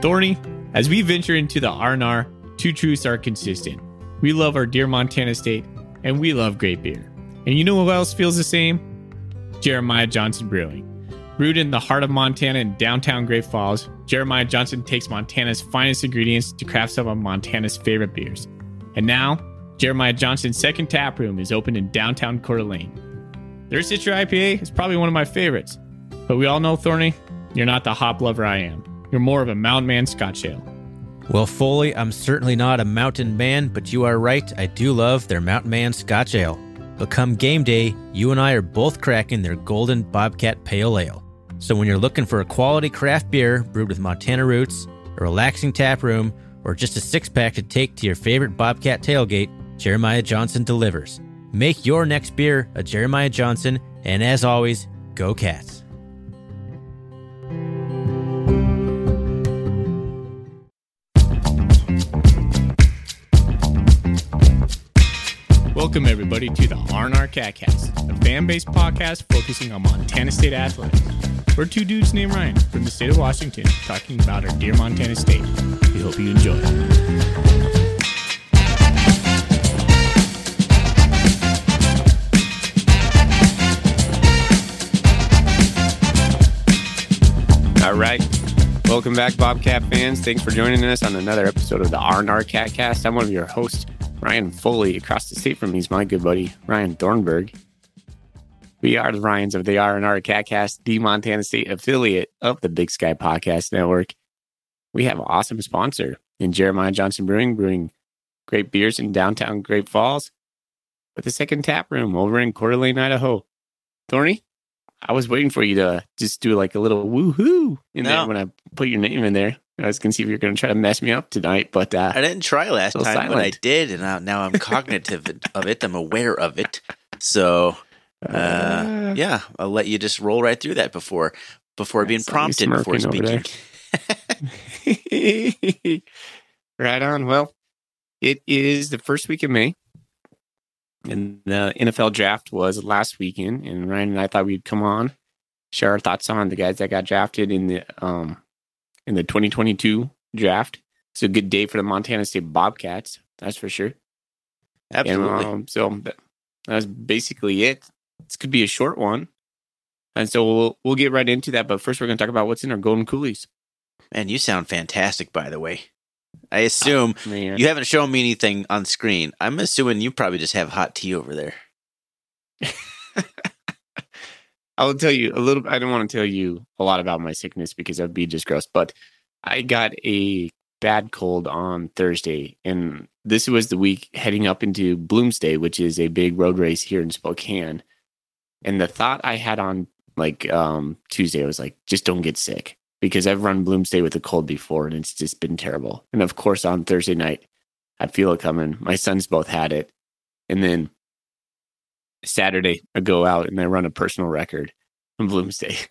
Thorny, as we venture into the R&R, two truths are consistent. We love our dear Montana state, and we love great beer. And you know who else feels the same? Jeremiah Johnson Brewing. Brewed in the heart of Montana in downtown Great Falls, Jeremiah Johnson takes Montana's finest ingredients to craft some of Montana's favorite beers. And now, Jeremiah Johnson's second tap room is open in downtown Coeur d'Alene. Their Citra IPA is probably one of my favorites. But we all know, Thorny, you're not the hop lover I am. You're more of a Mountain Man Scotch Ale. Well, Foley, I'm certainly not a mountain man, but you are right. I do love their Mountain Man Scotch Ale. But come game day, you and I are both cracking their Golden Bobcat Pale Ale. So when you're looking for a quality craft beer brewed with Montana roots, a relaxing tap room, or just a six pack to take to your favorite Bobcat tailgate, Jeremiah Johnson delivers. Make your next beer a Jeremiah Johnson, and as always, go Cats. Welcome, everybody, to the R&R Catcast, a fan-based podcast focusing on Montana State athletics. We're two dudes named Ryan from the state of Washington talking about our dear Montana State. We hope you enjoy. All right. Welcome back, Bobcat fans. Thanks for joining us on another episode of the R&R Catcast. I'm one of your hosts, Ryan Foley. Across the state from me is my good buddy, Ryan Thornburg. We are the Ryans of the R&R Catcast, the Montana State affiliate of the Big Sky Podcast Network. We have an awesome sponsor in Jeremiah Johnson Brewing, brewing great beers in downtown Great Falls with a second tap room over in Coeur d'Alene, Idaho. Thorny, I was waiting for you to just do like a little woohoo in No. there when I put your name in there. I was going to see if you're going to try to mess me up tonight, but uh, I didn't try last time, but I did, and now, now I'm cognitive of it. I'm aware of it. So, uh, yeah, I'll let you just roll right through that before before being That's how you prompted before speaking. right on. Well, it is the first week of May. And the NFL draft was last weekend. And Ryan and I thought we'd come on, share our thoughts on the guys that got drafted in the um in the 2022 draft. It's a good day for the Montana State Bobcats, that's for sure. Absolutely. And, um, so that, that basically it. This could be a short one. And so we'll we'll get right into that. But first we're gonna talk about what's in our golden coolies. and you sound fantastic, by the way. I assume Man. you haven't shown me anything on screen. I'm assuming you probably just have hot tea over there. I will tell you a little. I don't want to tell you a lot about my sickness because that'd be just gross. But I got a bad cold on Thursday, and this was the week heading up into Bloomsday, which is a big road race here in Spokane. And the thought I had on like um, Tuesday, I was like, just don't get sick because I've run Bloomsday with a cold before, and it's just been terrible. And of course, on Thursday night, I feel it coming. My sons both had it, and then Saturday, I go out and I run a personal record from Bloomsday.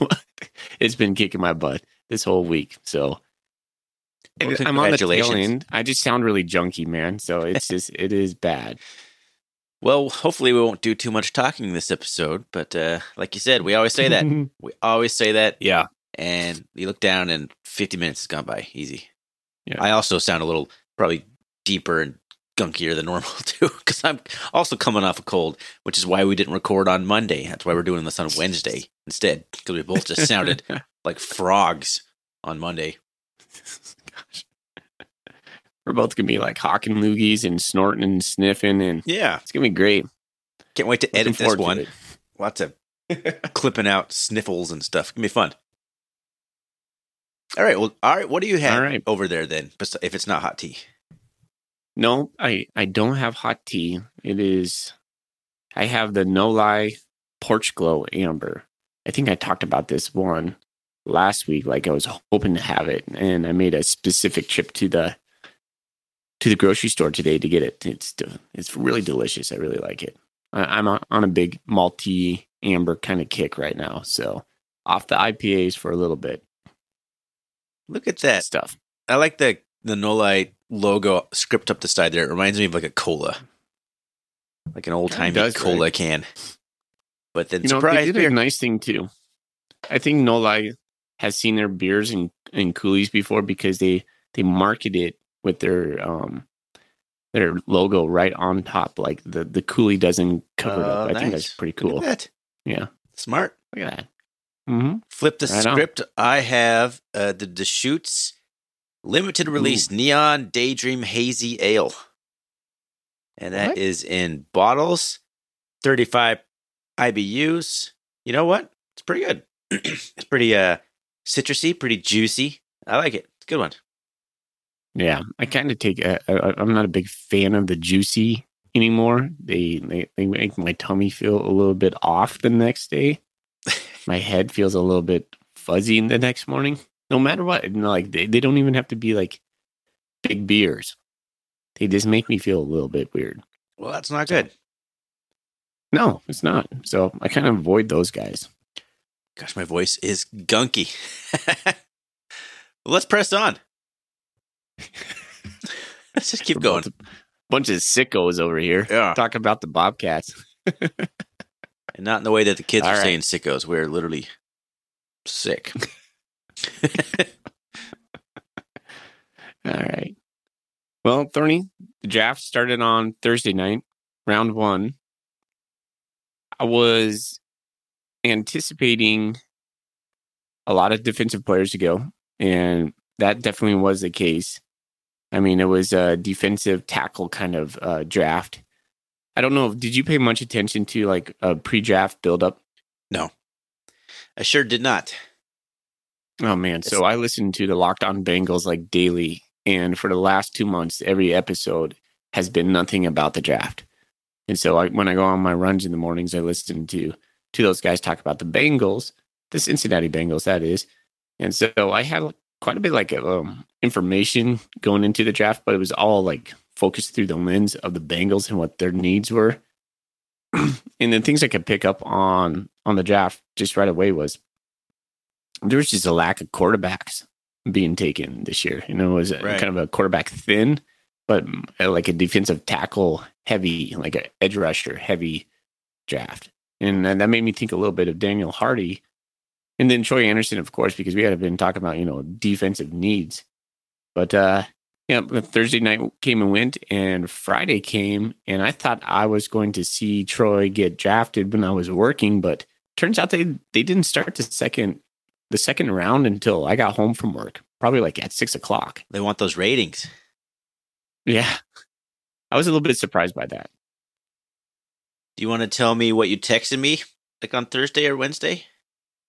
it's been kicking my butt this whole week. So Well, I'm on the tail congratulations. end. I just sound really junky, man. So it's just, it is bad. Well, hopefully we won't do too much talking this episode, but uh, like you said, we always say that. We always say that, yeah. and you look down and 50 minutes has gone by easy. Yeah. I also sound a little probably deeper and gunkier than normal too, because I'm also coming off a cold, which is why we didn't record on Monday. That's why we're doing this on Wednesday instead, because we both just sounded like frogs on Monday. Gosh. We're both to be like hawking loogies and snorting and sniffing, and Yeah, it's to be great. can't wait to Looking edit this one. Lots of clipping out sniffles and stuff. Gonna be fun. All right. Well, all right. What do you have right. over there then? If it's not hot tea, No, I I don't have hot tea. It is I have the No-Li porch glow amber. I think I talked about this one last week. Like I was hoping to have it, and I made a specific trip to the to the grocery store today to get it. It's it's really delicious. I really like it. I, I'm on a big malty amber kind of kick right now. So off the IPAs for a little bit. look at that. Stuff. I like the the Nolite logo script up the side there. It reminds me of like a cola, like an old timey cola right? can. But then You know, surprise they did beer. a nice thing too. I think No-Li has seen their beers and and coolies before because they they market it with their um their logo right on top, like the the coolie doesn't cover it Oh, up. I think that's nice. pretty Look cool. at that. Yeah, Smart. look at that. Mm-hmm. Flip the Right on. script. I have uh, the Deschutes limited release Neon Daydream Hazy Ale. And that What? is in bottles, 35 IBUs. You know what? It's pretty good. it's pretty uh citrusy, pretty juicy. I like it. It's a good one. Yeah, I kind of take. I, I'm not a big fan of the juicy anymore. They, they they make my tummy feel a little bit off the next day. my head feels a little bit fuzzy the next morning. No matter what, and like they, they don't even have to be like big beers. They just make me feel a little bit weird. Well, that's not good. No, it's not. So I kind of avoid those guys. Gosh, my voice is gunky. well, let's press on. let's just keep We're going. a Bunch of sickos over here. Yeah. Talk about the Bobcats. And not in the way that the kids All are right. saying sickos. We're literally sick. All right. Well, Thorny, the draft started on Thursday night, round one. I was anticipating a lot of defensive players to go, and that definitely was the case. I mean, it was a defensive tackle kind of uh, draft. I don't know. Did you pay much attention to like a pre-draft buildup? No, I sure did not. Oh man, so I listened to the Locked On Bengals like daily, and for the last two months, every episode has been nothing about the draft. And so I, when I go on my runs in the mornings, I listen to to those guys talk about the Bengals, the Cincinnati Bengals, that is. And so I had quite a bit like um, information going into the draft, but it was all like focused through the lens of the Bengals and what their needs were. and then things I could pick up on on the draft just right away was there was just a lack of quarterbacks being taken this year. You know, it was a- Right. kind of a quarterback thin, but uh, like a defensive tackle heavy, like an edge rusher heavy draft. And that made me think a little bit of Daniel Hardy. And then Troy Andersen, of course, because we had been talking about, you know, defensive needs. But uh yeah, Thursday night came and went, and Friday came, and I thought I was going to see Troy get drafted when I was working, but turns out they they didn't start the second the second round until I got home from work, probably like at six o'clock. They want those ratings. Yeah, I was a little bit surprised by that. Do you want to tell me what you texted me like on Thursday or Wednesday?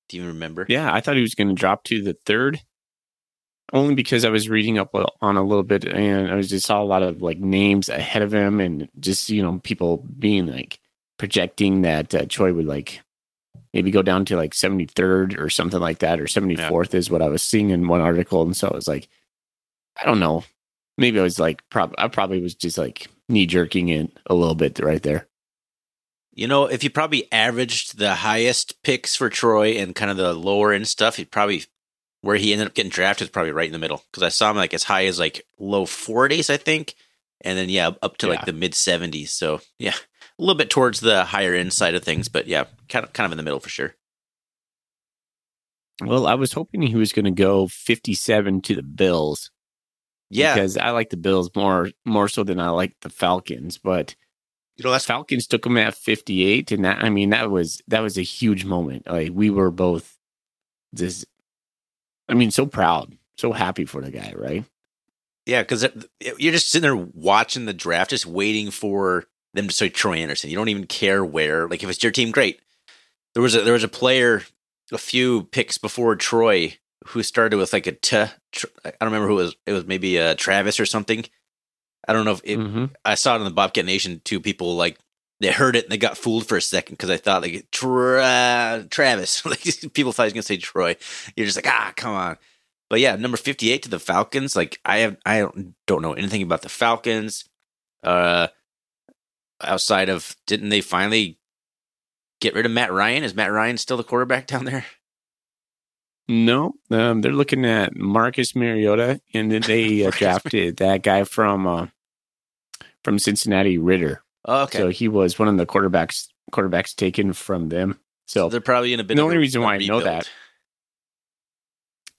Do you remember? Yeah, I thought he was going to drop to the third, only because I was reading up on a little bit, and I was just saw a lot of like names ahead of him, and just you know people being like projecting that uh, Troy would like maybe go down to like seventy third or something like that, or seventy fourth is what I was seeing in one article, and so I was like, I don't know, maybe I was like, prob- I probably was just like knee jerking it a little bit right there. You know, if you probably averaged the highest picks for Troy and kind of the lower end stuff, he probably where he ended up getting drafted is probably right in the middle. Because I saw him like as high as like low forties, I think, and then yeah, up to Yeah. like the mid seventies. So yeah, a little bit towards the higher end side of things, but yeah, kind of kind of in the middle for sure. Well, I was hoping he was going to go fifty seven to the Bills. Yeah, because I like the Bills more more so than I like the Falcons. But you know that's Falcons took him at 58, and that I mean that was that was a huge moment. Like we were both just, I mean, so proud, so happy for the guy, right? Yeah, because you're just sitting there watching the draft, just waiting for them to say Troy Andersen. You don't even care where. Like if it's your team, great. There was a there was a player a few picks before Troy who started with like a T. I don't remember who it was. It was maybe a Travis or something. I don't know if it, Mhm. I saw it on the Bobcat Nation. Two people like they heard it and they got fooled for a second because I thought like Tra- Travis. like people thought he was gonna say Troy. You're just like ah, come on. But yeah, number fifty eight to the Falcons. Like I have, I don't know anything about the Falcons. Uh, outside of didn't they finally get rid of Matt Ryan? Is Matt Ryan still the quarterback down there? No, um, they're looking at Marcus Mariota, and then they uh, drafted that guy from uh, from Cincinnati, Ridder. Oh, okay, So he was one of the quarterbacks quarterbacks taken from them. so So they're probably in a bit. the of only a- reason why I know that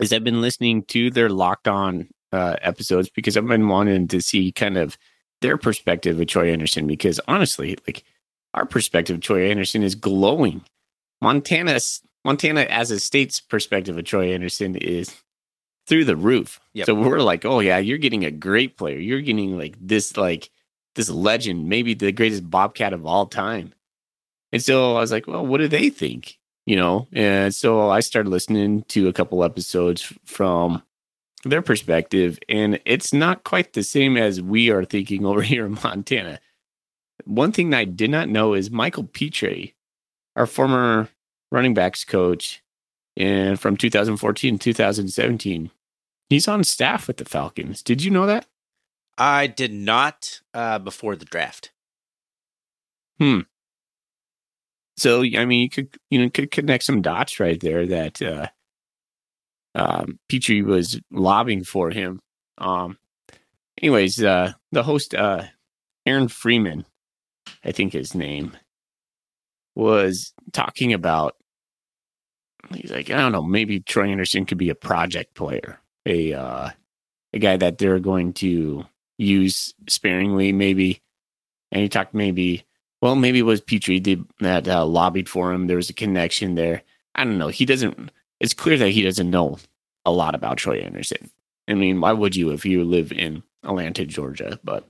is I've been listening to their locked on uh, episodes because I've been wanting to see kind of their perspective of Troy Andersen because honestly, like our perspective of Troy Andersen is glowing. Montana's Montana as a state's perspective of Troy Andersen is through the roof. Yep. So we're like, oh yeah, you're getting a great player. You're getting like this like this legend, maybe the greatest Bobcat of all time. And so I was like, well, what do they think? You know, and so I started listening to a couple episodes from their perspective, and it's not quite the same as we are thinking over here in Montana. One thing that I did not know is Michael Pitre, our former running backs coach, and from 2014 to 2017, he's on staff with the Falcons. Did you know that? I did not uh, before the draft. Hmm. So I mean, you could you know could connect some dots right there that uh, um, Pitre was lobbying for him. Um, anyways, uh, the host uh, Aaron Freeman, I think his name, was talking about. He's like, I don't know, maybe Troy Andersen could be a project player, a uh, a guy that they're going to use sparingly, maybe. And he talked maybe well, maybe it was Pitre that uh, lobbied for him. There was a connection there. I don't know. He doesn't. It's clear that he doesn't know a lot about Troy Andersen. I mean, why would you if you live in Atlanta, Georgia? But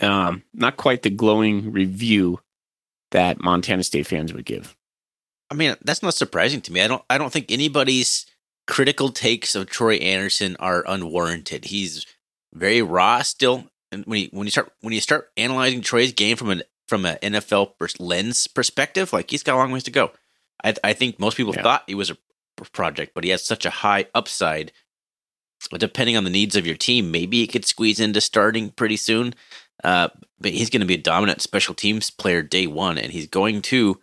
um, not quite the glowing review that Montana State fans would give. I mean, that's not surprising to me. I don't. I don't think anybody's critical takes of Troy Andersen are unwarranted. He's very raw still. And when you when you start when you start analyzing Troy's game from an from an NFL lens perspective, like he's got a long ways to go. I I think most people Yeah. thought he was a project, but he has such a high upside. Depending on the needs of your team, maybe he could squeeze into starting pretty soon. Uh, but he's going to be a dominant special teams player day one, and he's going to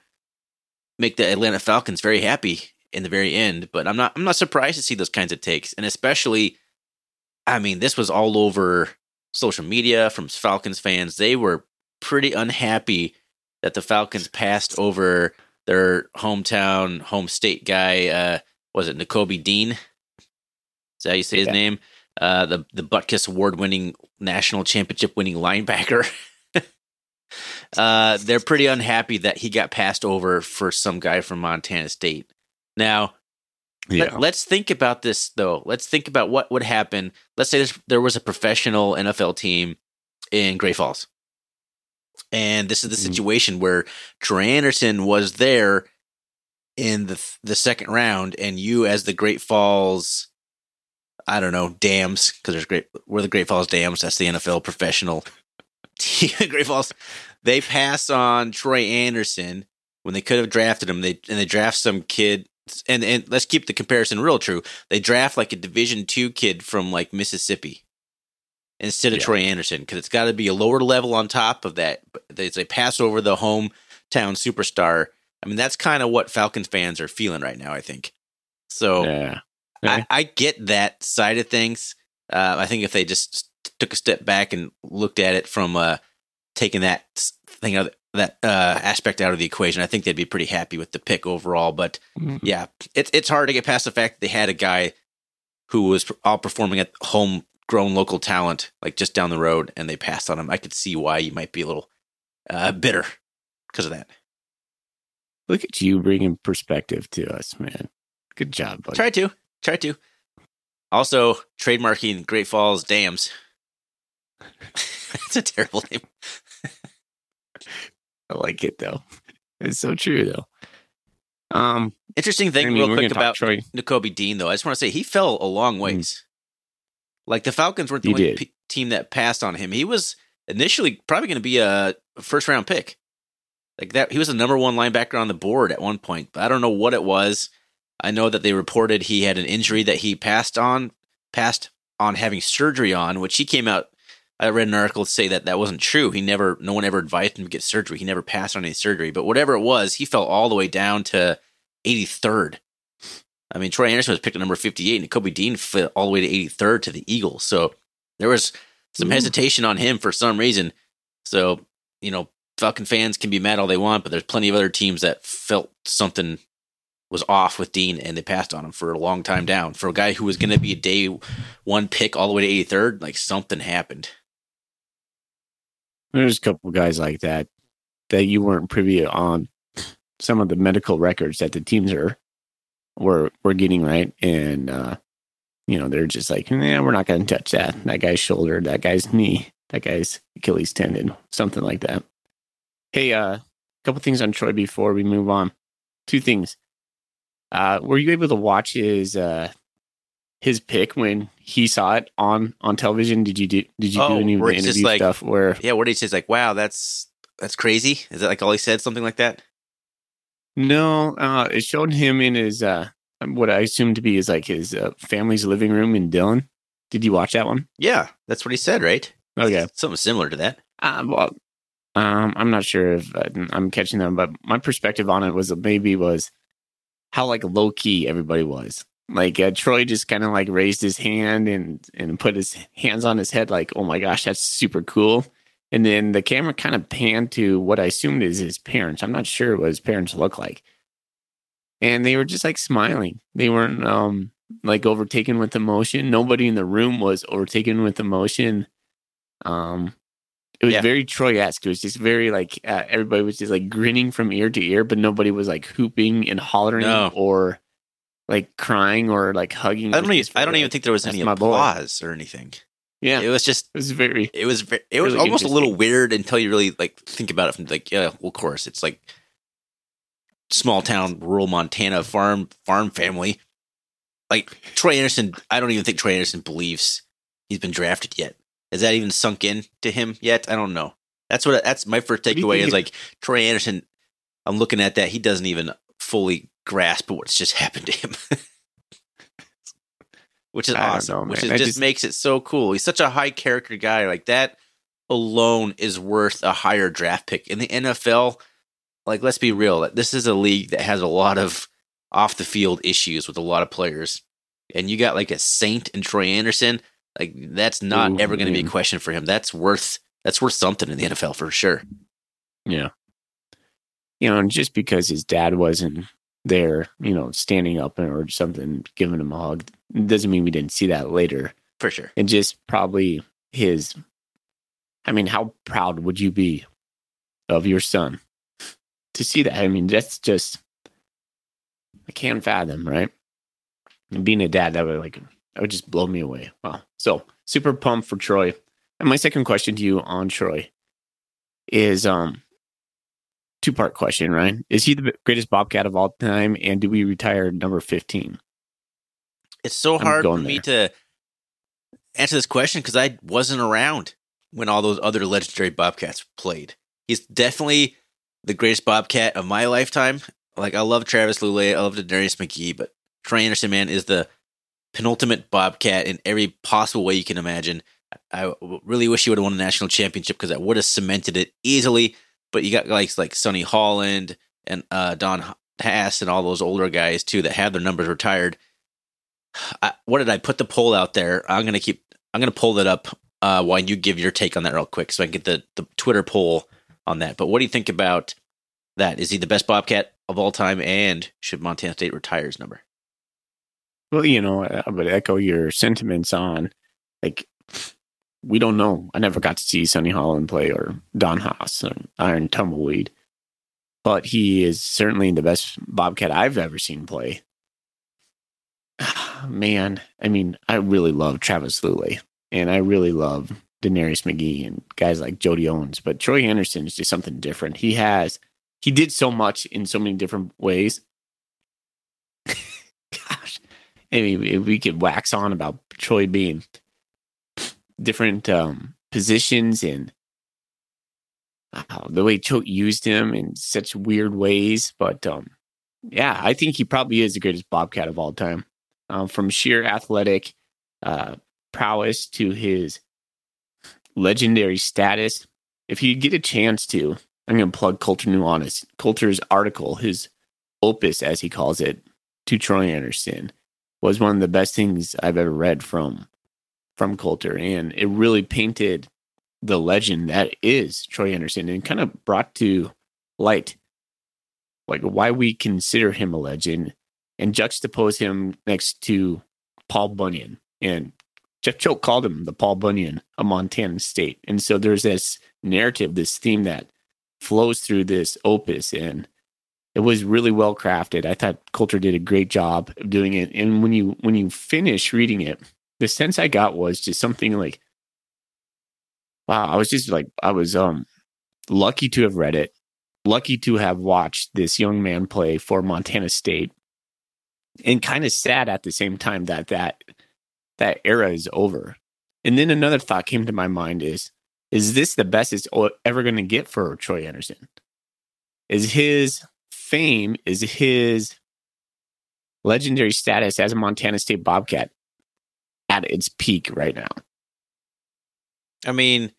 make the Atlanta Falcons very happy in the very end. But I'm not I'm not surprised to see those kinds of takes, and especially, I mean, this was all over social media from Falcons fans. They were pretty unhappy that the Falcons passed over their hometown home state guy. Uh, was it Nakobe Dean? Is that how you say his Yeah. name? Uh, the the Butkus award winning national championship winning linebacker. uh, they're pretty unhappy that he got passed over for some guy from Montana State. Now, let, us think about this though. Let's think about what would happen. Let's say there was a professional NFL team in Great Falls, and this is the Mhm. situation where Troy Andersen was there in the the second round, and you as the Great Falls, I don't know, Dams because there's great we're the Great Falls Dams. That's the NFL professional team. Great Falls. They pass on Troy Andersen when they could have drafted him. They and they draft some kid. And and let's keep the comparison real true. They draft like a Division two kid from like Mississippi instead of Yeah. Troy Andersen because it's got to be a lower level on top of that. They, they pass over the hometown superstar. I mean, that's kind of what Falcons fans are feeling right now. I think. So yeah. I, I get that side of things. Uh, I think if they just took a step back and looked at it from uh, taking that thing out, that uh, aspect out of the equation, I think they'd be pretty happy with the pick overall. But Mhm. yeah, it's it's hard to get past the fact that they had a guy who was all performing at homegrown local talent, like just down the road, and they passed on him. I could see why you might be a little uh, bitter because of that. Look at you bringing perspective to us, man. Good job, buddy. Try to. Try to. Also, trademarking Great Falls Dams. It's a terrible name. I like it though. It's so true though. Um, Interesting thing, I mean, real quick about. Nakobe Dean, though. I just want to say he fell a long ways. Like the Falcons weren't the He only p- team that passed on him. He was initially probably going to be a first round pick. Like that, he was the number one linebacker on the board at one point, but I don't know what it was. I know that they reported he had an injury that he passed on, passed on having surgery on, which he came out. I read an article to say that that wasn't true. He never, no one ever advised him to get surgery. He never passed on any surgery, but whatever it was, he fell all the way down to 83rd. I mean, Troy Andersen was picked at number 58, and Kobe Dean all the way to 83rd to the Eagles. So there was some Ooh. hesitation on him for some reason. So, you know, Falcon fans can be mad all they want, but there's plenty of other teams that felt something was off with Dean, and they passed on him for a long time down. For a guy who was going to be a day one pick all the way to eighty third, like something happened. There's a couple guys like that that you weren't privy on some of the medical records that the teams are were were getting right, and uh, you know they're just like, yeah, we're not going to touch that. That guy's shoulder, that guy's knee, that guy's Achilles tendon, something like that. Hey, uh, a couple things on Troy before we move on. Two things. Uh, were you able to watch his uh, his pick when he saw it on on television? Did you do Did you Oh, do any of where the interview like- stuff where Yeah, what did he say? Like, wow, that's that's crazy. Is that like all he said? Something like that? No, uh, it showed him in his uh, what I assume to be his like his uh, family's living room in Dillon. Did you watch that one? Yeah, that's what he said, right? Okay. Something similar to that. Uh, well, um, I'm not sure if uh, I'm catching them, but my perspective on it was maybe was how like low key everybody was. Like uh, Troy just kind of like raised his hand and and put his hands on his head, like, "Oh my gosh, that's super cool." And then the camera kind of panned to what I assumed is his parents. I'm not sure what his parents look like, and they were just like smiling. They weren't um like overtaken with emotion. Nobody in the room was overtaken with emotion. Um, it was Yeah. very Troy-esque. It was just very like uh, everybody was just like grinning from ear to ear, but nobody was like hooping and hollering No. or like crying or like hugging. I don't even. I don't even think there was that's any my boy. applause or anything. Yeah, It was just. it was very. It was. very, It was Really almost a little weird until you really like think about it. From like, yeah, well, of course, it's like small town, rural Montana farm farm family. Like Troy Andersen, I don't even think Troy Andersen believes he's been drafted yet. Has that even sunk in to him yet? I don't know. That's what. That's my first takeaway is like Troy Andersen. I'm looking at that. He doesn't even fully grasp what's just happened to him. Which is I awesome. know, which is, just, just- makes it so cool. He's such a high character guy. Like that alone is worth a higher draft pick. In the NFL, like let's be real, this is a league that has a lot of off the field issues with a lot of players. And you got like a Saint and Troy Andersen, like that's not Ooh, ever going to be a question for him. That's worth that's worth something in the NFL for sure. Yeah. You know, just because his dad wasn't there, you know, standing up or something, giving him a hug, doesn't mean we didn't see that later. For sure. And just probably his, I mean, how proud would you be of your son to see that? I mean, that's just, I can't fathom, right? And being a dad, that would like, that would just blow me away. Wow. So super pumped for Troy. And my second question to you on Troy is, um, two part question, Ryan. Is he the greatest Bobcat of all time? And do we retire number 15? It's so I'm hard for going me to answer this question because I wasn't around when all those other legendary Bobcats played. He's definitely the greatest Bobcat of my lifetime. Like I love Travis Lulay, I love Darius McGee, but Troy Andersen, man, is the penultimate Bobcat in every possible way you can imagine. I really wish he would have won a national championship because that would have cemented it easily. But you got guys like Sonny Holland and uh, Don Hass and all those older guys too that have their numbers retired. I, what did I put the poll out there? I'm gonna keep. I'm gonna pull that up uh, while you give your take on that real quick, so I can get the the Twitter poll on that. But what do you think about that? Is he the best Bobcat of all time, and should Montana State retire his number? Well, you know, I would echo your sentiments on like we don't know. I never got to see Sonny Holland play or Don Hass or Iron Tumbleweed, but he is certainly the best Bobcat I've ever seen play. Man, I mean, I really love Travis Lulay and I really love Denarius McGee and guys like Jody Owens, but Troy Andersen is just something different. He has, he did so much in so many different ways. Gosh, I mean, we could wax on about Troy being different um, positions and uh, the way Choate used him in such weird ways. But um, yeah, I think he probably is the greatest Bobcat of all time. Um, from sheer athletic uh, prowess to his legendary status. If you get a chance to, I'm going to plug Colter Nuanez. Colter's article, his opus, as he calls it, to Troy Andersen, was one of the best things I've ever read from from Colter, and it really painted the legend that is Troy Andersen, and kind of brought to light like why we consider him a legend and juxtapose him next to Paul Bunyan. And Jeff Choate called him the Paul Bunyan of Montana State. And so there's this narrative, this theme that flows through this opus. And it was really well crafted. I thought Colter did a great job of doing it. And when you when you finish reading it, the sense I got was just something like, wow, I was just like I was um lucky to have read it, lucky to have watched this young man play for Montana State, and kind of sad at the same time that that that era is over. And then another thought came to my mind is is this the best it's ever going to get for Troy Andersen? Is his fame, is his legendary status as a Montana State Bobcat at its peak right now? I mean,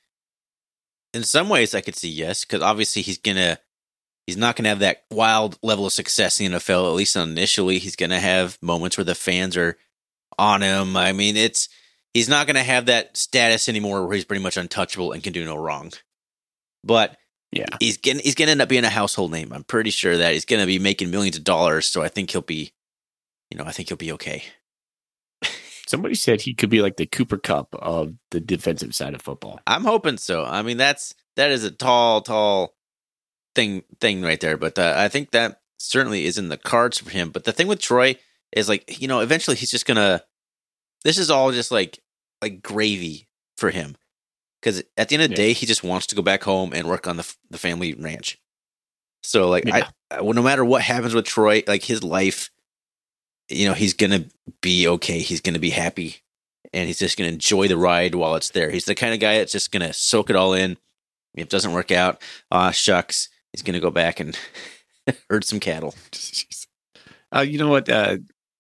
in some ways, I could see yes, because obviously he's gonna he's not gonna have that wild level of success in the NFL. At least initially, he's gonna have moments where the fans are on him. I mean, it's he's not gonna have that status anymore where he's pretty much untouchable and can do no wrong. But yeah, he's gonna he's gonna end up being a household name. I'm pretty sure that he's gonna be making millions of dollars. So I think he'll be, you know, I think he'll be okay. Somebody said he could be like the Cooper Kupp of the defensive side of football. I'm hoping so. I mean, that's that is a tall, tall thing thing right there. But uh, I think that certainly is in the cards for him. But the thing with Troy is like, you know, eventually he's just gonna. This is all just like like gravy for him because at the end of the yeah. day, he just wants to go back home and work on the the family ranch. So like, yeah. I well, no matter what happens with Troy, like his life, you know, he's gonna be okay. He's gonna be happy, and he's just gonna enjoy the ride while it's there. He's the kind of guy that's just gonna soak it all in. If it doesn't work out, ah, uh, shucks, he's gonna go back and herd some cattle. Uh, you know what? Uh,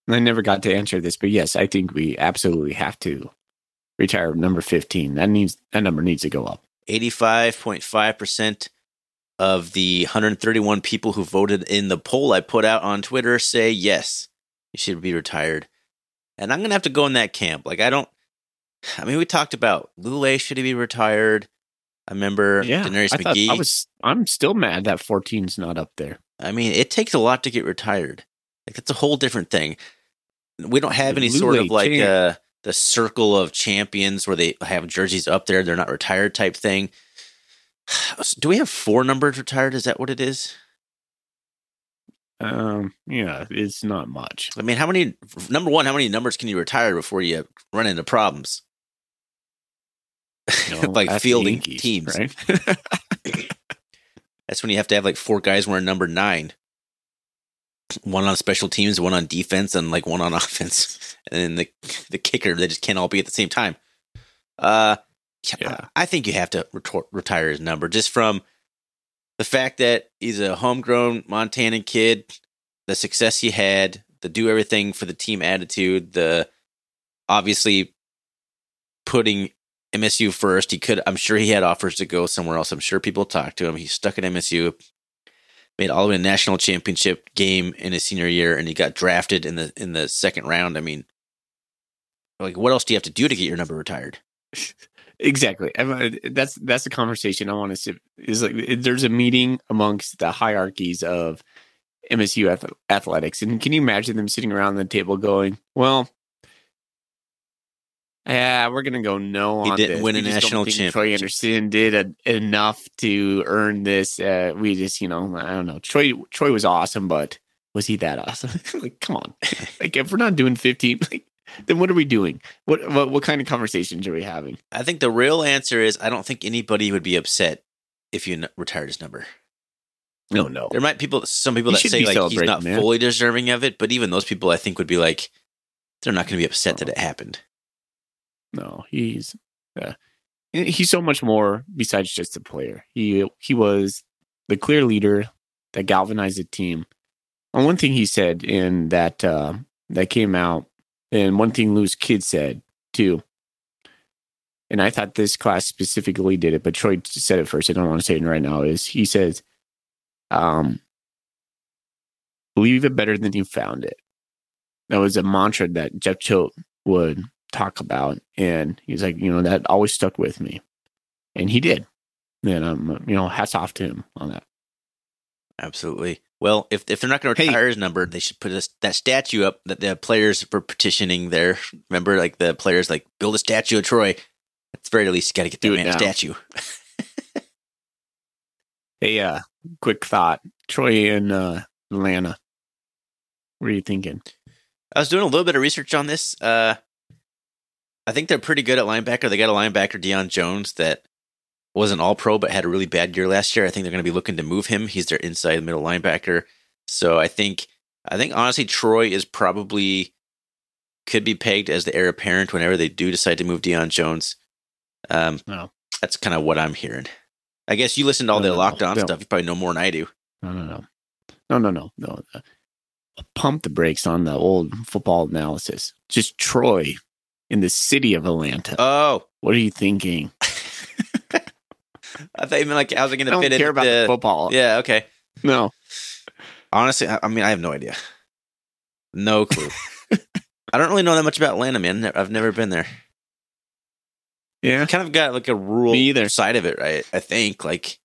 I never got to answer this, but yes, I think we absolutely have to retire number 15. That needs that number needs to go up. 85.5% of the 131 people who voted in the poll I put out on Twitter say yes, you should be retired. And I'm going to have to go in that camp. Like I don't I mean we talked about Lulay should he be retired? I remember yeah, Denarius I McGee. I was I'm still mad that 14's not up there. I mean, it takes a lot to get retired. Like that's a whole different thing. We don't have any Lule sort of like uh the circle of champions where they have jerseys up there, they're not retired type thing. Do we have four numbers retired? Is that what it is? Um, yeah, it's not much. I mean, how many number one, how many numbers can you retire before you run into problems? Know, like fielding Yankees, teams, right? that's when you have to have like four guys wearing number nine one on special teams, one on defense, and like one on offense, and then the the kicker. They just can't all be at the same time. Uh, yeah, I think you have to retor- retire his number just from the fact that he's a homegrown Montana kid, the success he had, the do everything for the team attitude, the obviously putting MSU first. He could, I'm sure he had offers to go somewhere else. I'm sure people talked to him. He's stuck at MSU made all the way to national championship game in his senior year, and he got drafted in the in the second round. I mean, like, what else do you have to do to get your number retired? exactly. That's that's the conversation I want to see. Is like there's a meeting amongst the hierarchies of MSU athletics, and can you imagine them sitting around the table going, "Well, yeah, we're gonna go no he didn't this. win we a national championship. Troy Andersen did a, enough to earn this. Uh, we just, you know, I don't know. Troy Troy was awesome, but was he that awesome? like, come on. like, if we're not doing fifteen, like, then what are we doing? What, what what kind of conversations are we having? I think the real answer is I don't think anybody would be upset if you retired his number. No, no. There might people, some people that say like he's not man. fully deserving of it, but even those people, I think, would be like, they're not going to be upset that it happened. No, he's uh, he's so much more besides just a player. He he was the clear leader that galvanized the team. And one thing he said in that uh, that came out, and one thing Lou's kid said too, and I thought this class specifically did it, but Troy said it first. I don't want to say it right now. Is he says, um, "Leave it better than you found it." That was a mantra that Jeff Choate would talk about. And he's like, you know, that always stuck with me. And he did. And I'm, you know, hats off to him on that. Absolutely. Well, if if they're not going to Hey. retire his number, they should put this, that statue up that the players were petitioning there. Remember, like the players like build a statue of Troy. At the very least, you got to get that man a statue. Hey, uh, quick thought. Troy and uh, Atlanta. What are you thinking? I was doing a little bit of research on this. Uh, I think they're pretty good at linebacker. They got a linebacker, Deion Jones, that wasn't all pro, but had a really bad year last year. I think they're going to be looking to move him. He's their inside middle linebacker. So I think, I think honestly, Troy is probably could be pegged as the heir apparent whenever they do decide to move Deion Jones. Um, No. that's kind of what I'm hearing. I guess you listen to all No, the no, locked on no. stuff. You probably know more than I do. No, no, no. No, no, no, no. Pump the brakes on the old football analysis. Just Troy in the city of Atlanta. Oh, what are you thinking? I thought you meant like how's it going I to fit in care about the football. Yeah, okay. No. Honestly, I, I mean, I have no idea. No clue. I don't really know that much about Atlanta, man. I've never been there. Yeah. Kind of got like a rural Me either. side of it, right? I think like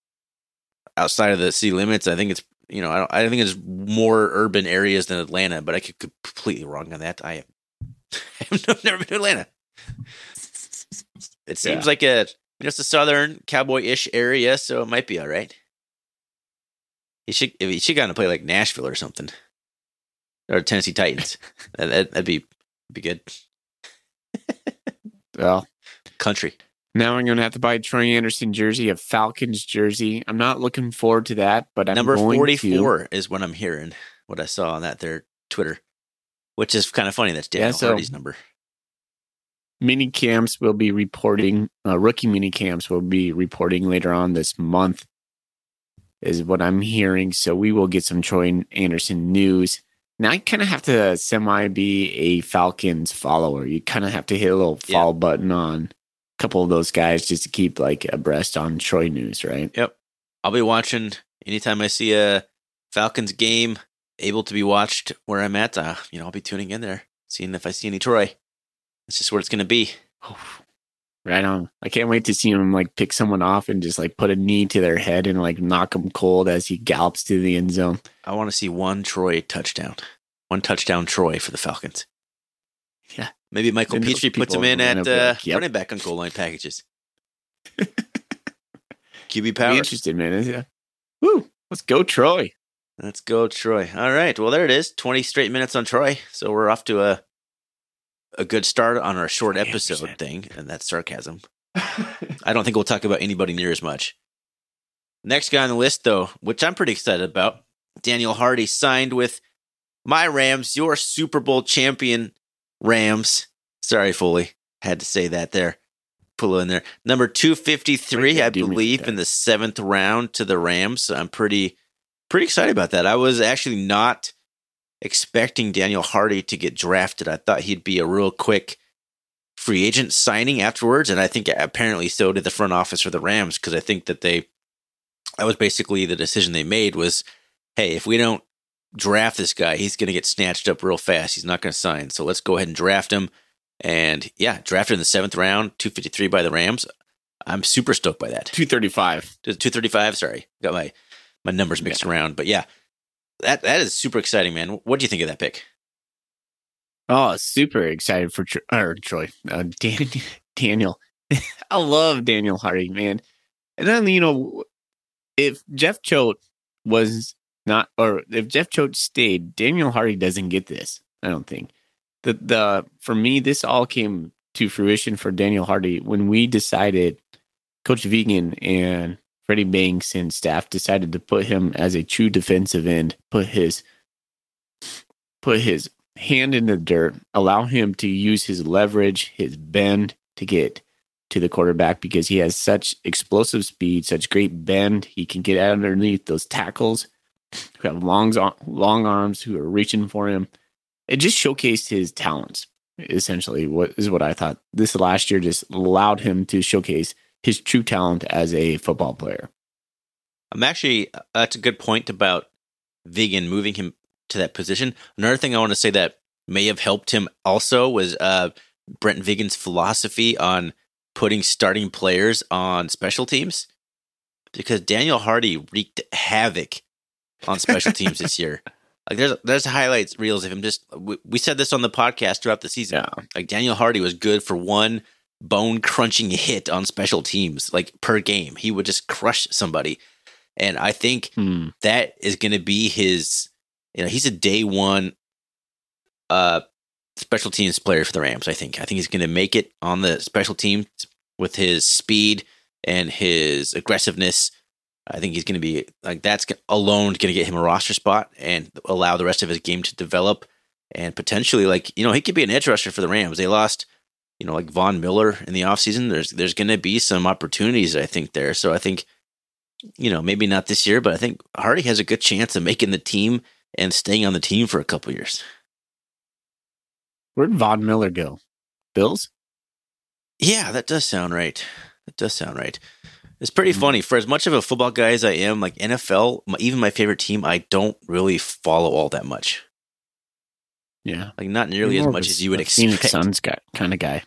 outside of the city limits. I think it's you know I don't I think it's more urban areas than Atlanta, but I could be completely wrong on that. I have never been to Atlanta. It seems Yeah. like a just a southern cowboy-ish area, so it might be all right. He should if he should go to play like Nashville or something, or Tennessee Titans. that, that, that'd be be good. Well, Country. now I'm going to have to buy a Troy Andersen jersey, a Falcons jersey. I'm not looking forward to that, but I'm Number going forty to. is what I'm hearing. What I saw on that their Twitter, which is kind of funny. That's Daniel Yeah, so- Hardy's number. Mini camps will be reporting uh, rookie mini camps will be reporting later on this month is what i'm hearing so we will get some troy andersen news now i kind of have to semi be a falcons follower you kind of have to hit a little Yeah. follow button on a couple of those guys just to keep like abreast on troy news right Yep. I'll be watching anytime I see a Falcons game able to be watched where I'm at. Uh, you know, I'll be tuning in there, seeing if I see any Troy. That's just what it's going to be. right on i can't wait to see him like pick someone off and just like put a knee to their head and like knock them cold as he gallops to the end zone I want to see one Troy touchdown, one touchdown Troy for the Falcons. Yeah. Maybe Michael And Pitre puts him in at up, uh, yep. running back on goal line packages. QB Be power. interested, man. Yeah. Woo! Let's go, Troy. Let's go, Troy. All right. Well, there it is. 20 straight minutes on Troy. So we're off to a a good start on our short episode 100%. thing, and that's sarcasm. I don't think we'll talk about anybody near as much. Next guy on the list, though, which I'm pretty excited about, Daniel Hardy signed with my Rams, your Super Bowl champion Rams. Sorry, Foley. Had to say that there. Pull in there. Number 253, Wait, I believe, in the seventh round to the Rams. So I'm pretty pretty excited about that. I was actually not expecting Daniel Hardy to get drafted. I thought he'd be a real quick free agent signing afterwards, and I think apparently so did the front office for the Rams because I think that they that was basically the decision they made was, hey, if we don't draft this guy, he's going to get snatched up real fast. He's not going to sign, so let's go ahead and draft him. And yeah, drafted in the seventh round, two fifty three by the Rams. I'm super stoked by that. 235. Two thirty five. Sorry, got my my numbers mixed around, but yeah, that that is super exciting, man. What do you think of that pick? Oh, super excited for Tro- or Troy. Uh, Dan- Daniel. I love Daniel Hardy, man. And then, you know, if Jeff Choate was not, or if Jeff Choate stayed, Daniel Hardy doesn't get this. I don't think. The, the, for me, this all came to fruition for Daniel Hardy when we decided, Coach Vigen and Freddie Banks and staff decided to put him as a true defensive end, put his, put his hand in the dirt, allow him to use his leverage, his bend to get to the quarterback because he has such explosive speed, such great bend. He can get underneath those tackles who have long, long arms who are reaching for him. It just showcased his talents, essentially, what is what I thought. This last year just allowed him to showcase his true talent as a football player. I'm actually that's a good point about Vigen moving him to that position. Another thing I want to say that may have helped him also was uh, Brent Vigen's philosophy on putting starting players on special teams because Daniel Hardy wreaked havoc on special teams this year. Like there's there's highlights reels of him. Just we, we said this on the podcast throughout the season. Yeah. Like Daniel Hardy was good for one bone crunching hit on special teams, like per game. He would just crush somebody, and I think Hmm. that is going to be his. You know, he's a day one uh special teams player for the Rams. I think. I think he's going to make it on the special team with his speed and his aggressiveness. I think he's going to be like that's alone going to get him a roster spot and allow the rest of his game to develop and potentially like you know he could be an edge rusher for the Rams. They lost you know like Von Miller in the offseason. There's there's going to be some opportunities I think there. So I think you know maybe not this year, but I think Hardy has a good chance of making the team and staying on the team for a couple years. Where'd Von Miller go? Bills? Yeah, that does sound right. That does sound right. It's pretty Mhm. funny. For as much of a football guy as I am, like NFL, my- even my favorite team, I don't really follow all that much. Yeah. Like not nearly as much a- as you would a expect. Phoenix Suns guy, kind of guy.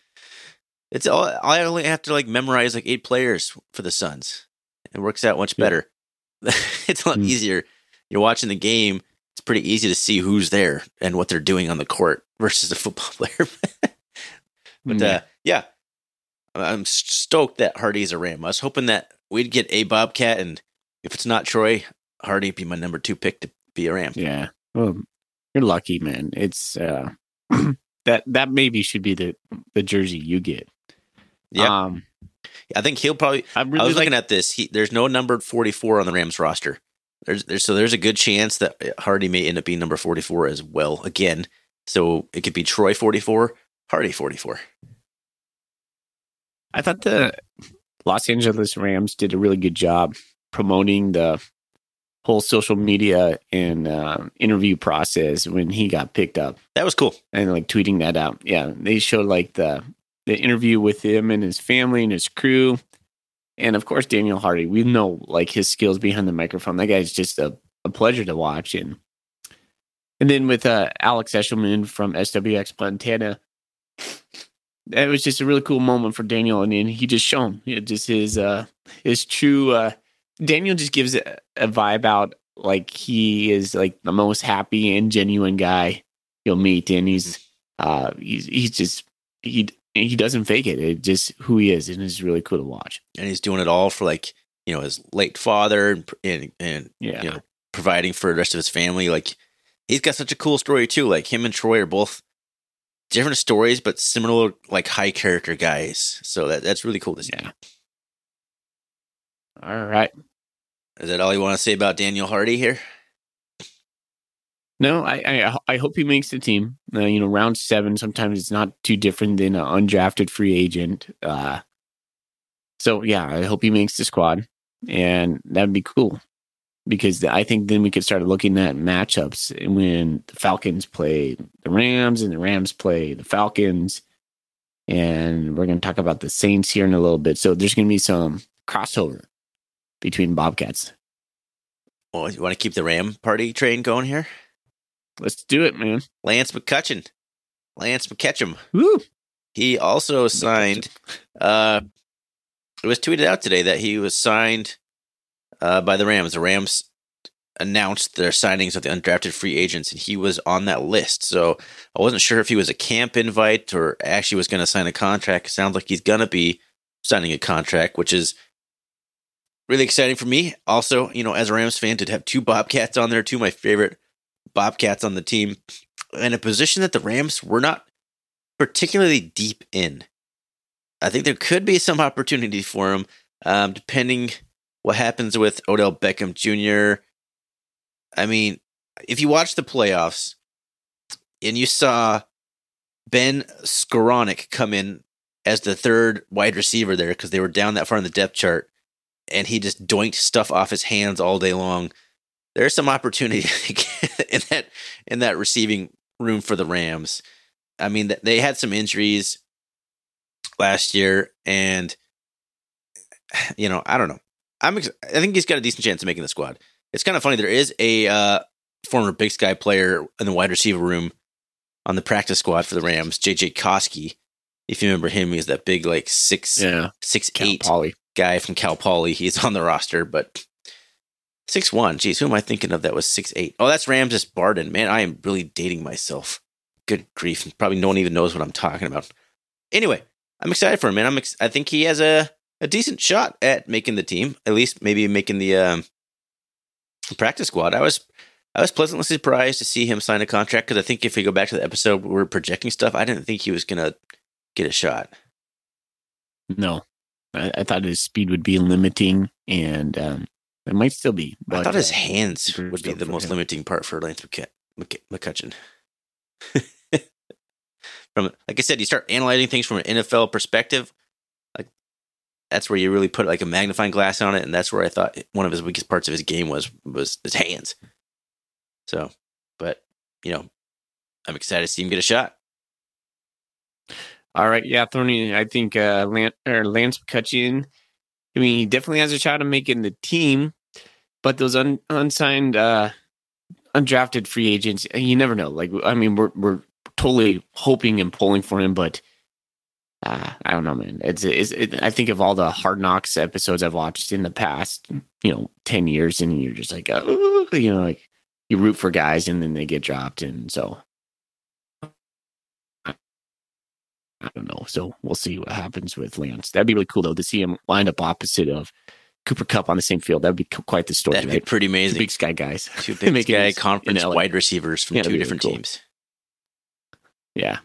It's all I only have to like memorize like eight players for the Suns. It works out much Yeah. better. it's a lot Mm. easier. You're watching the game. It's pretty easy to see who's there and what they're doing on the court versus a football player. But Yeah. uh, yeah, I'm stoked that Hardy's a Ram. I was hoping that we'd get a Bobcat, and if it's not Troy, Hardy be my number two pick to be a Ram. Yeah. Well, you're lucky, man. It's uh that that maybe should be the the jersey you get. Yeah, Um I think he'll probably. I I was like looking at this. He, there's no numbered 44 on the Rams roster. There's, there's so there's a good chance that Hardy may end up being number 44 as well again. So it could be Troy 44, Hardy 44. I thought the Los Angeles Rams did a really good job promoting the whole social media and uh, interview process when he got picked up That was cool. and like tweeting that out. Yeah, they showed like the the interview with him and his family and his crew, and of course Daniel Hardy. We know like his skills behind the microphone. That guy's just a, a pleasure to watch. And and then with uh, Alex Eshelman from SWX Montana, that was just a really cool moment for Daniel. And then he just shown yeah, just his uh his true. uh Daniel just gives a, a vibe out like he is like the most happy and genuine guy you'll meet, and he's uh he's he's just he he doesn't fake it. It's just who he is, and it's really cool to watch. And he's doing it all for like, you know, his late father and, and, and Yeah, you know, providing for the rest of his family. Like he's got such a cool story too. Like him and Troy are both different stories, but similar, like high character guys. So that that's really cool to see. yeah. All right. Is that all you want to say about Daniel Hardy here? No, I, I I hope he makes the team. Uh, you know, round seven. Sometimes it's not too different than an undrafted free agent. Uh, so yeah, I hope he makes the squad, and that'd be cool because I think then we could start looking at matchups when the Falcons play the Rams and the Rams play the Falcons, and we're going to talk about the Saints here in a little bit. So there's going to be some crossover between Bobcats. Well, you want to keep the Ram party train going here? Let's do it, man. Lance McCutcheon, Lance McCutcheon. Woo! He also signed. Uh, it was tweeted out today that he was signed uh, by the Rams. The Rams announced their signings of the undrafted free agents, and he was on that list. So I wasn't sure if he was a camp invite or actually was going to sign a contract. Sounds like he's going to be signing a contract, which is really exciting for me. Also, you know, as a Rams fan, to have two Bobcats on there, two of my favorite Bobcats on the team, in a position that the Rams were not particularly deep in. I think there could be some opportunity for him, um, depending what happens with Odell Beckham Jr. I mean, if you watch the playoffs and you saw Ben Skowronek come in as the third wide receiver there because they were down that far in the depth chart, and he just doinked stuff off his hands all day long. There's some opportunity in that in that receiving room for the Rams. I mean, they had some injuries last year, and you know, I don't know. I'm. Ex- I think he's got a decent chance of making the squad. It's kind of funny. There is a uh, former Big Sky player in the wide receiver room on the practice squad for the Rams, JJ Koski. If you remember him, he was that big, like six Yeah, six Cal eight Poly. Guy from Cal Poly. He's on the roster, but Six one. Jeez, who am I thinking of that was six eight? Oh, that's Ramses Barden. Man, I am really dating myself. Good grief. Probably no one even knows what I'm talking about. Anyway, I'm excited for him, man. I'm ex- I think he has a, a decent shot at making the team. At least maybe making the um, practice squad. I was I was pleasantly surprised to see him sign a contract because I think if we go back to the episode where we are projecting stuff, I didn't think he was gonna get a shot. No, I, I thought his speed would be limiting, and um, it might still be. But, I thought his uh, hands would be the most him. limiting part for Lance McCutcheon. From like I said, you start analyzing things from an NFL perspective. Like that's where you really put like a magnifying glass on it, and that's where I thought one of his weakest parts of his game was was his hands. So, but you know, I'm excited to see him get a shot. All right, yeah, Thorny. I think uh, Lance, or Lance McCutcheon. I mean, he definitely has a shot of making the team, but those un, unsigned, uh, undrafted free agents, you never know. Like, I mean, we're we're totally hoping and pulling for him, but uh, I don't know, man. It's, it's it, I think of all the Hard Knocks episodes I've watched in the past, you know, ten years, and you're just like, you know, like you root for guys and then they get dropped, and so I don't know. So we'll see what happens with Lance. That'd be really cool though to see him lined up opposite of Cooper Kupp on the same field. That'd be quite the story. That'd right? be pretty amazing. Two big sky guys, two big sky conference wide receivers from yeah, two different really cool. teams. Yeah.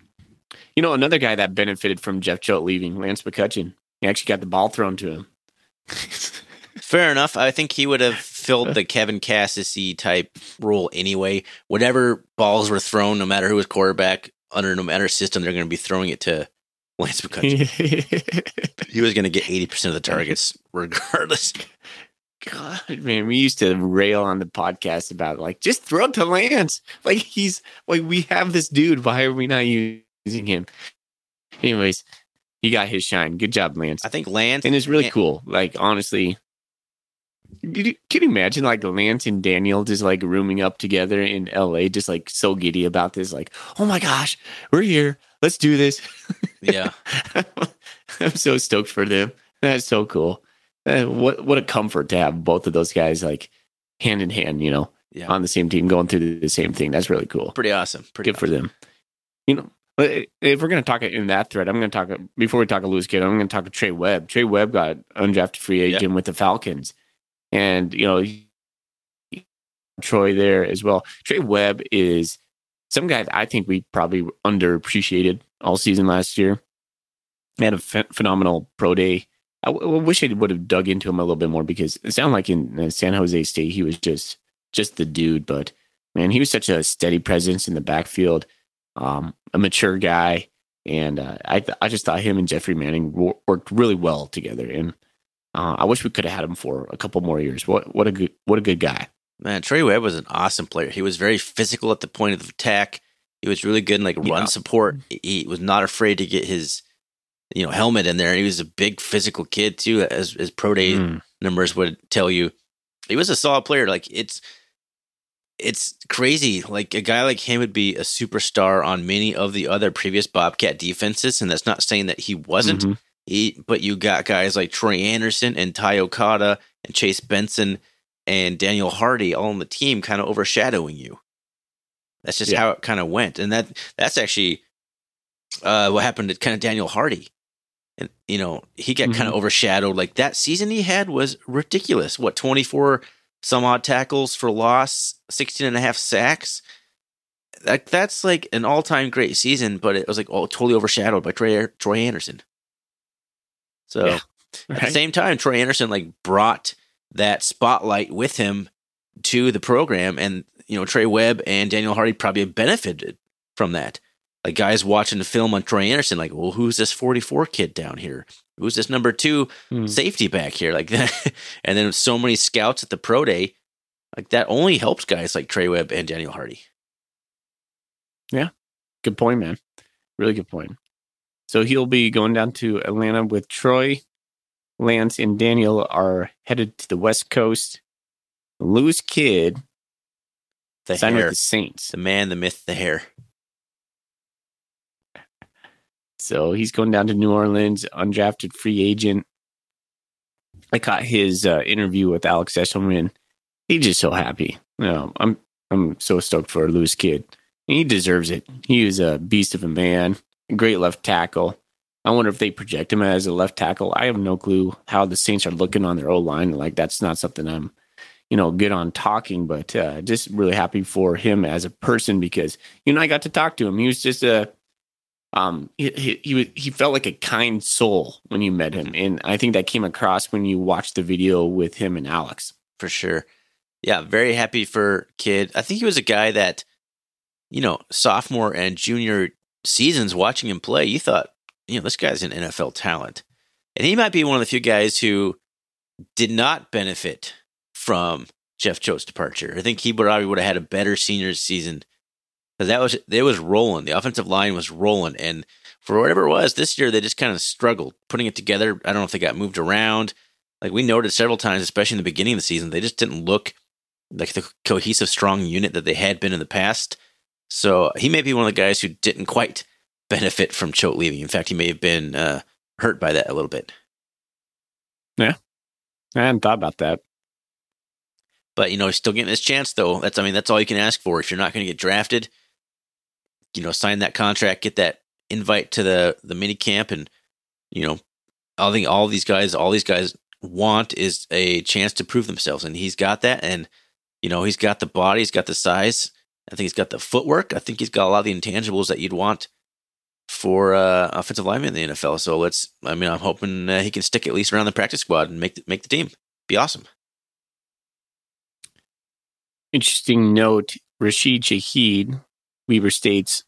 You know, another guy that benefited from Jeff Choate leaving, Lance McCutcheon. He actually got the ball thrown to him. Fair enough. I think he would have filled the Kevin Cassidy type role anyway. Whatever balls were thrown, no matter who was quarterback, under no matter system, they're going to be throwing it to Lance McCutcheon. he was going to get 80% of the targets regardless. God, man, we used to rail on the podcast about like just throw it to Lance. Like he's like we have this dude. Why are we not using him? Anyways, he got his shine. Good job, Lance. I think Lance and it's really cool. Like honestly, you, can you imagine like Lance and Daniel just like rooming up together in LA, just like so giddy about this? Like, oh my gosh, we're here. Let's do this. Yeah. I'm so stoked for them. That's so cool. Uh, what what a comfort to have both of those guys like hand in hand, you know, yeah. on the same team going through the same thing. That's really cool. Pretty awesome. Pretty good awesome. for them. You know, if we're going to talk in that thread, I'm going to talk before we talk a Lewis Kidd. I'm going to talk to Trey Webb. Trey Webb got undrafted free agent with the Falcons and you know Troy there as well. Trey Webb is some guy I think we probably underappreciated all season last year. He Had a ph- phenomenal pro day. I, wish I would have dug into him a little bit more because it sounded like in uh, San Jose State he was just just the dude. But man, he was such a steady presence in the backfield, um, a mature guy, and uh, I th- I just thought him and Jeffrey Manning worked really well together. And uh, I wish we could have had him for a couple more years. What what a good what a good guy. Man, Trey Webb was an awesome player. He was very physical at the point of attack. He was really good in like run yeah. support. He was not afraid to get his you know helmet in there. He was a big physical kid too, as as pro day mm. numbers would tell you. He was a solid player. Like it's it's crazy. Like a guy like him would be a superstar on many of the other previous Bobcat defenses, and that's not saying that he wasn't. Mm-hmm. He, but you got guys like Troy Andersen and Ty Okada and Chase Benson and Daniel Hardy all on the team kind of overshadowing you. That's just yeah. how it kind of went. And that that's actually uh, what happened to kind of Daniel Hardy. And, you know, he got mm-hmm. kind of overshadowed. Like that season he had was ridiculous. What, 24 some odd tackles for loss, 16 and a half sacks? Like that's like an all time great season, but it was like oh, totally overshadowed by Troy, Troy Andersen. So yeah. right. at the same time, Troy Andersen like brought that spotlight with him to the program, and you know Trey Webb and Daniel Hardy probably benefited from that. Like guys watching the film on Troy Andersen, like, well, who's this 44 kid down here? Who's this number two hmm. safety back here? Like that, and then so many scouts at the pro day, like that only helps guys like Trey Webb and Daniel Hardy. Yeah, good point, man. Really good point. So he'll be going down to Atlanta with Troy. Lance and Daniel are headed to the West Coast. Lewis Kidd the signed hair. with the Saints. The man, the myth, the hair. So he's going down to New Orleans, undrafted free agent. I caught his uh, interview with Alex Eshelman he's just so happy. You know, I'm I'm so stoked for Lewis Kidd. He deserves it. He is a beast of a man, great left tackle. I wonder if they project him as a left tackle. I have no clue how the Saints are looking on their O line. Like that's not something I'm, you know, good on talking, but uh, just really happy for him as a person because you know I got to talk to him. He was just a, um, he he he, he felt like a kind soul when you met him, and I think that came across when you watched the video with him and Alex. for sure. Yeah, very happy for Kidd. I think he was a guy that, you know, sophomore and junior seasons watching him play, you thought, you know, this guy's an NFL talent. And he might be one of the few guys who did not benefit from Jeff Choate's departure. I think he probably would have had a better senior season because that was it was rolling. The offensive line was rolling, and for whatever it was, this year they just kind of struggled putting it together. I don't know if they got moved around. Like we noted several times, especially in the beginning of the season, they just didn't look like the cohesive, strong unit that they had been in the past. So he may be one of the guys who didn't quite benefit from Choate leaving. In fact, he may have been uh, hurt by that a little bit. Yeah. I hadn't thought about that. But you know, he's still getting his chance though. That's I mean, that's all you can ask for. If you're not going to get drafted, you know, sign that contract, get that invite to the the mini camp, and you know, I think all these guys, all these guys want is a chance to prove themselves, and he's got that. And you know, he's got the body, he's got the size. I think he's got the footwork. I think he's got a lot of the intangibles that you'd want for uh, offensive lineman in the NFL. So let's. I mean, I'm hoping uh, he can stick at least around the practice squad and make the, make the team. Be awesome. Interesting note Rashid Shaheed, Weber State's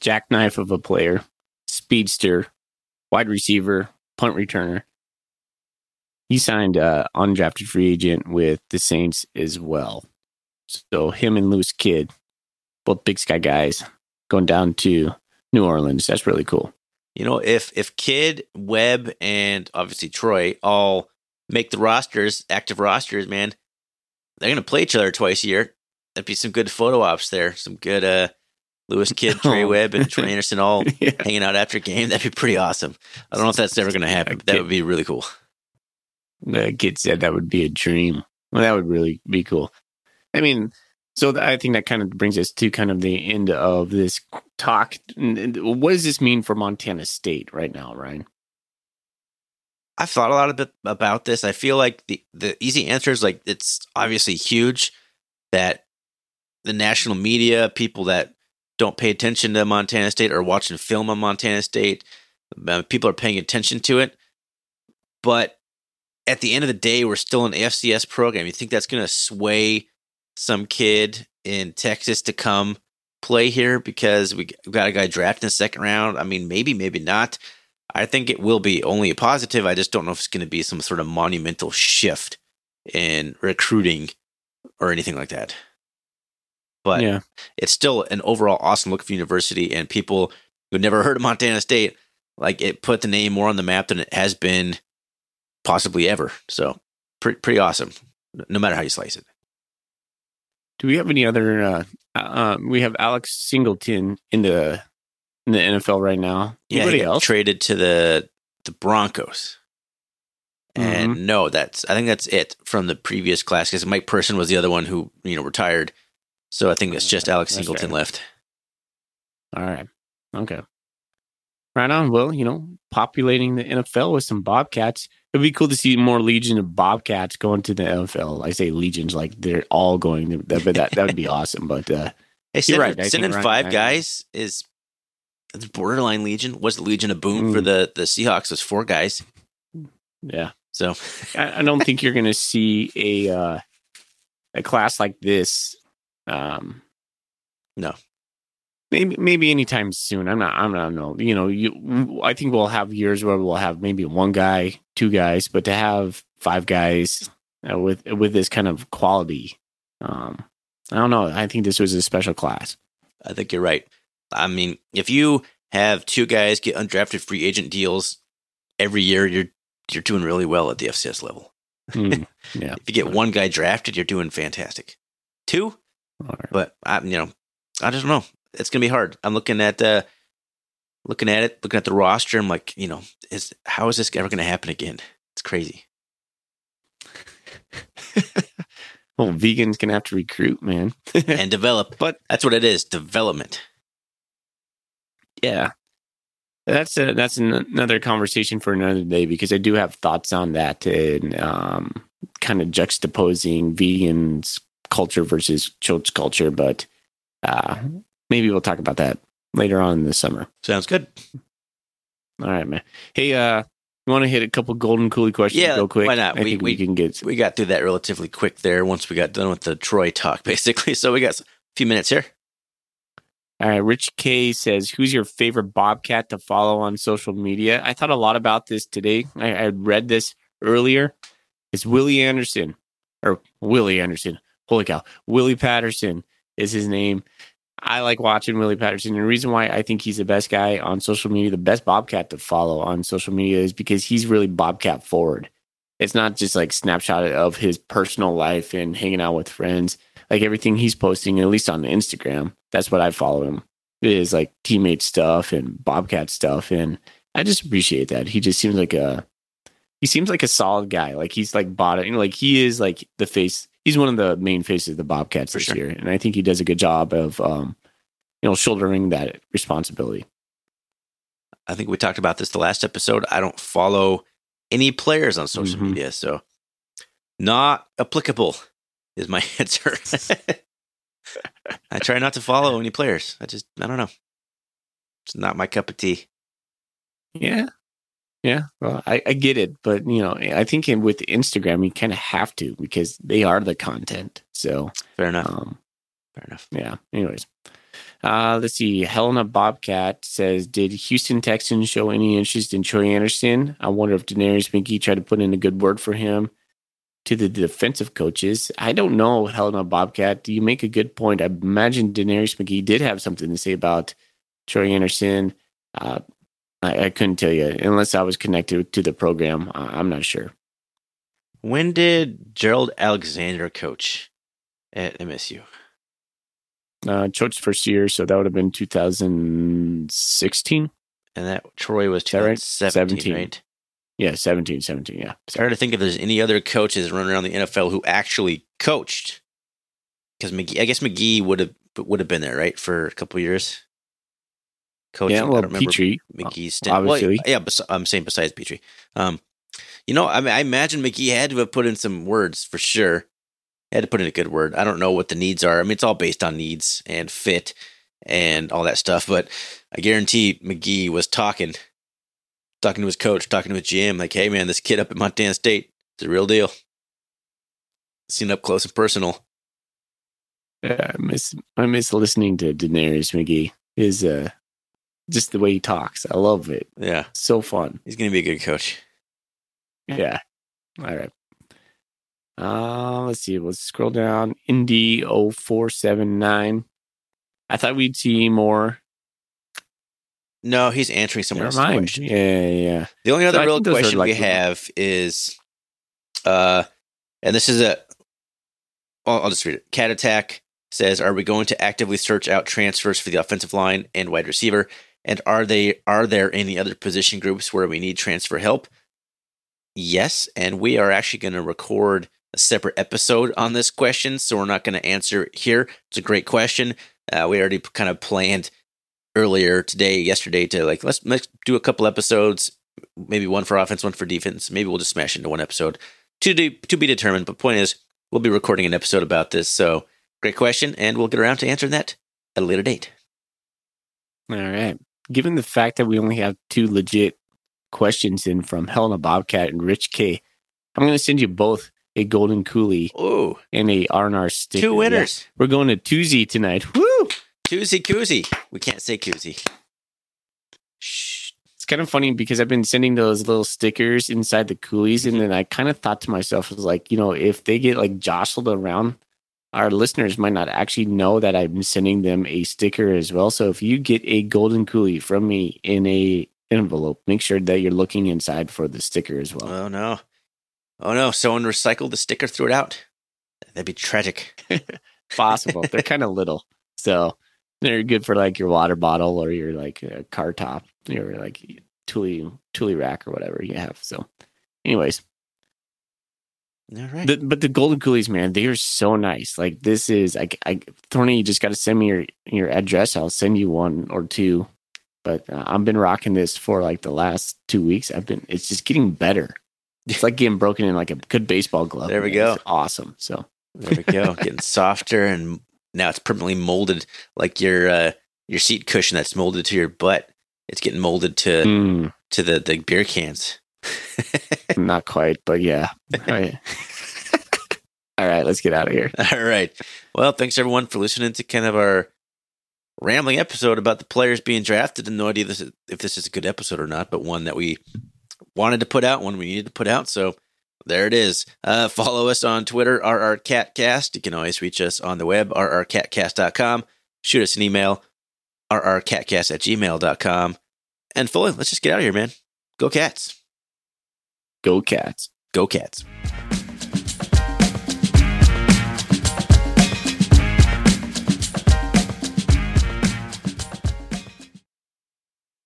jackknife of a player, speedster, wide receiver, punt returner. He signed uh, undrafted free agent with the Saints as well. So him and Lewis Kidd, both Big Sky guys, going down to New Orleans. That's really cool. You know, if if Kidd, Webb, and obviously Troy all make the rosters, active rosters, man, they're gonna play each other twice a year. That'd be some good photo ops there. Some good uh Lewis Kidd, Trey Oh. Webb, and Troy Andersen all Yeah. hanging out after a game. That'd be pretty awesome. I don't know if that's ever gonna happen, but that would be really cool. The kid said that would be a dream. Well, that would really be cool. I mean, so I think that kind of brings us to kind of the end of this talk. What does this mean for Montana State right now, Ryan? I've thought a lot of about this. I feel like the the easy answer is like it's obviously huge that the national media, people that don't pay attention to Montana State or watching film on Montana State, uh, people are paying attention to it. But at the end of the day, we're still an FCS program. You think that's going to sway some kid in Texas to come play here because we got a guy drafted in the second round? I mean, maybe, maybe not. I think it will be only a positive. I just don't know if it's going to be some sort of monumental shift in recruiting or anything like that. But yeah, it's still an overall awesome look for university, and people who never heard of Montana State, like it put the name more on the map than it has been possibly ever. So pretty pretty awesome, no matter how you slice it. Do we have any other? Uh, uh, we have Alex Singleton in the in the NFL right now. Yeah, Anybody he else? traded to the the Broncos. And Mm-hmm. no, that's I think that's it from the previous class because Mike Person was the other one who you know retired. So I think it's just Alex That's Singleton right. left. All right. Okay. Right on. Well, you know, populating the NFL with some Bobcats. It'd be cool to see more legion of Bobcats going to the NFL. I say legions like they're all going. To, that, but that that would be awesome. But uh, Hey, You're right. Sending five Ryan- guys is it's borderline Legion. Was the Legion of Boom for Mm. the the Seahawks? Was four guys. yeah, So I, I don't think you're going to see a uh, a class like this. Um, No. Maybe maybe anytime soon. I'm not. I'm not. No. You know. You. I think we'll have years where we'll have maybe one guy, two guys, but to have five guys uh, with with this kind of quality, um, I don't know. I think this was a special class. I think you're right. I mean, if you have two guys get undrafted free agent deals every year, you're you're doing really well at the FCS level. Mm, yeah. If you get one guy drafted, you're doing fantastic. Two, right. but I, you know, I just don't know. It's gonna be hard. I'm looking at uh, looking at it, looking at the roster. I'm like, you know, is how is this ever gonna happen again? It's crazy. Well, Vigen's gonna have to recruit, man. and develop. But- that's what it is development. yeah, that's a, that's an, another conversation for another day because I do have thoughts on that and um, kind of juxtaposing Vigen's culture versus church culture. But uh, maybe we'll talk about that later on in the summer. Sounds good. All right, man. Hey, uh, you want to hit a couple golden coolie questions Yeah, real quick? why not? I We- think we, we- can get. We got through that relatively quick there once we got done with the Troy talk, basically. So we got a few minutes here. All right, Rich K says, "Who's your favorite Bobcat to follow on social media?" I thought a lot about this today. I, I read this earlier. It's Willie Anderson or Willie Anderson. Holy cow, Willie Patterson is his name. I like watching Willie Patterson. And the reason why I think he's the best guy on social media, the best Bobcat to follow on social media, is because he's really Bobcat forward. It's not just like snapshot of his personal life and hanging out with friends. Like everything he's posting, at least on Instagram, that's what I follow him. Is like teammate stuff and Bobcat stuff, and I just appreciate that. He just seems like a he seems like a solid guy. Like he's like it. You know, like he is like the face. He's one of the main faces of the Bobcats For this sure. year, and I think he does a good job of um, you know shouldering that responsibility. I think we talked about this the last episode. I don't follow any players on social Mhm. media, so not applicable is my answer. I try not to follow any players. I just I don't know. It's not my cup of tea. Yeah. Yeah. Well, I, I get it. But, you know, I think in, with Instagram, you kind of have to because they are the content. So, Fair enough. um, Fair enough. yeah. Anyways, uh, let's see. Helena Bobcat says, Did Houston Texans show any interest in Troy Andersen? I wonder if Denarius McGee tried to put in a good word for him to the defensive coaches. I don't know, Helena Bobcat. You make a good point. I imagine Denarius McGee did have something to say about Troy Andersen. Uh, I, I couldn't tell you unless I was connected to the program. I, I'm not sure. When did Gerald Alexander coach at MSU? Uh, Choate's first year, so that would have been 2016. And that Troy was Is that right? 17. right? Yeah, 17, 17. Yeah. It's hard to think if there's any other coaches running around the NFL who actually coached. Because McGee, I guess McGee would have would have been there, right, for a couple years. Coaching. yeah, I well, don't remember Pitre. McGee's stint. Well, obviously. yeah, bes- I'm saying besides Pitre. Um, you know, I mean, I imagine McGee had to have put in some words for sure. He had to put in a good word. I don't know what the needs are. I mean, it's all based on needs and fit and all that stuff. But I guarantee McGee was talking, talking to his coach, talking to his GM, like, "Hey, man, this kid up at Montana State is a real deal. Seen up close and personal." Yeah, I miss I miss listening to Denarius McGee. His uh just the way he talks. I love it. Yeah, So fun. he's gonna be a good coach. Yeah. All right. Uh let's see. Let's scroll down. Indy 0479. I thought we'd see more. No, he's answering someone Never else's mind. question. Yeah, yeah, yeah. The only other I real think those are question we have is, uh, and this is a, I'll, I'll just read it. Cat Attack says, "Are we going to actively search out transfers for the offensive line and wide receiver? And are they are there any other position groups where we need transfer help?" Yes, and we are actually going to record a separate episode on this question, so we're not going to answer it here. It's a great question. Uh, we already kind of planned earlier today, yesterday, to like let's let's do a couple episodes maybe one for offense, one for defense. Maybe we'll just smash into one episode. To to be determined. But point is, we'll be recording an episode about this. So great question, and we'll get around to answering that at a later date. All right. Given the fact that we only have two legit questions in from Helena Bobcat and Rich K, I'm going to send you both a golden coolie Oh, and a R&R sticker. two winners. Yeah. We're going to Tuesday tonight. Woo! Koozie koozie. We can't say koozie. Shh. It's kind of funny because I've been sending those little stickers inside the coolies, and then I kind of thought to myself, I was like, you know, if they get like jostled around, our listeners might not actually know that I'm sending them a sticker as well. So if you get a golden coolie from me in a envelope, make sure that you're looking inside for the sticker as well. Oh no. Oh no. Someone recycled the sticker, threw it out. That'd be tragic. Possible. They're kind of little, so they're good for like your water bottle or your like uh, car top, your like Thule Thule rack or whatever you have. So, anyways, All right. The, but the golden coolies, man, they are so nice. Like this is, I, I Thorny, you just got to send me your your address. I'll send you one or two. But uh, I've been rocking this for like the last two weeks. I've been, it's just getting better. It's like getting broken in like a good baseball glove. There we man. go. It's awesome. So There we go. Getting softer and now it's permanently molded like your uh, your seat cushion that's molded to your butt. It's getting molded to mm, to the, the beer cans. Not quite, but yeah. All right. All right, let's get out of here. All right. Well, thanks everyone for listening to kind of our rambling episode about the players being drafted. And no idea this is, if this is a good episode or not, but one that we wanted to put out, one we needed to put out. So there it is. Uh, follow us on Twitter, RRCatcast. You can always reach us on the web, rrcatcast.com. Shoot us an email, rrcatcast at gmail.com. And fully, let's just get out of here, man. Go cats. Go cats. Go cats.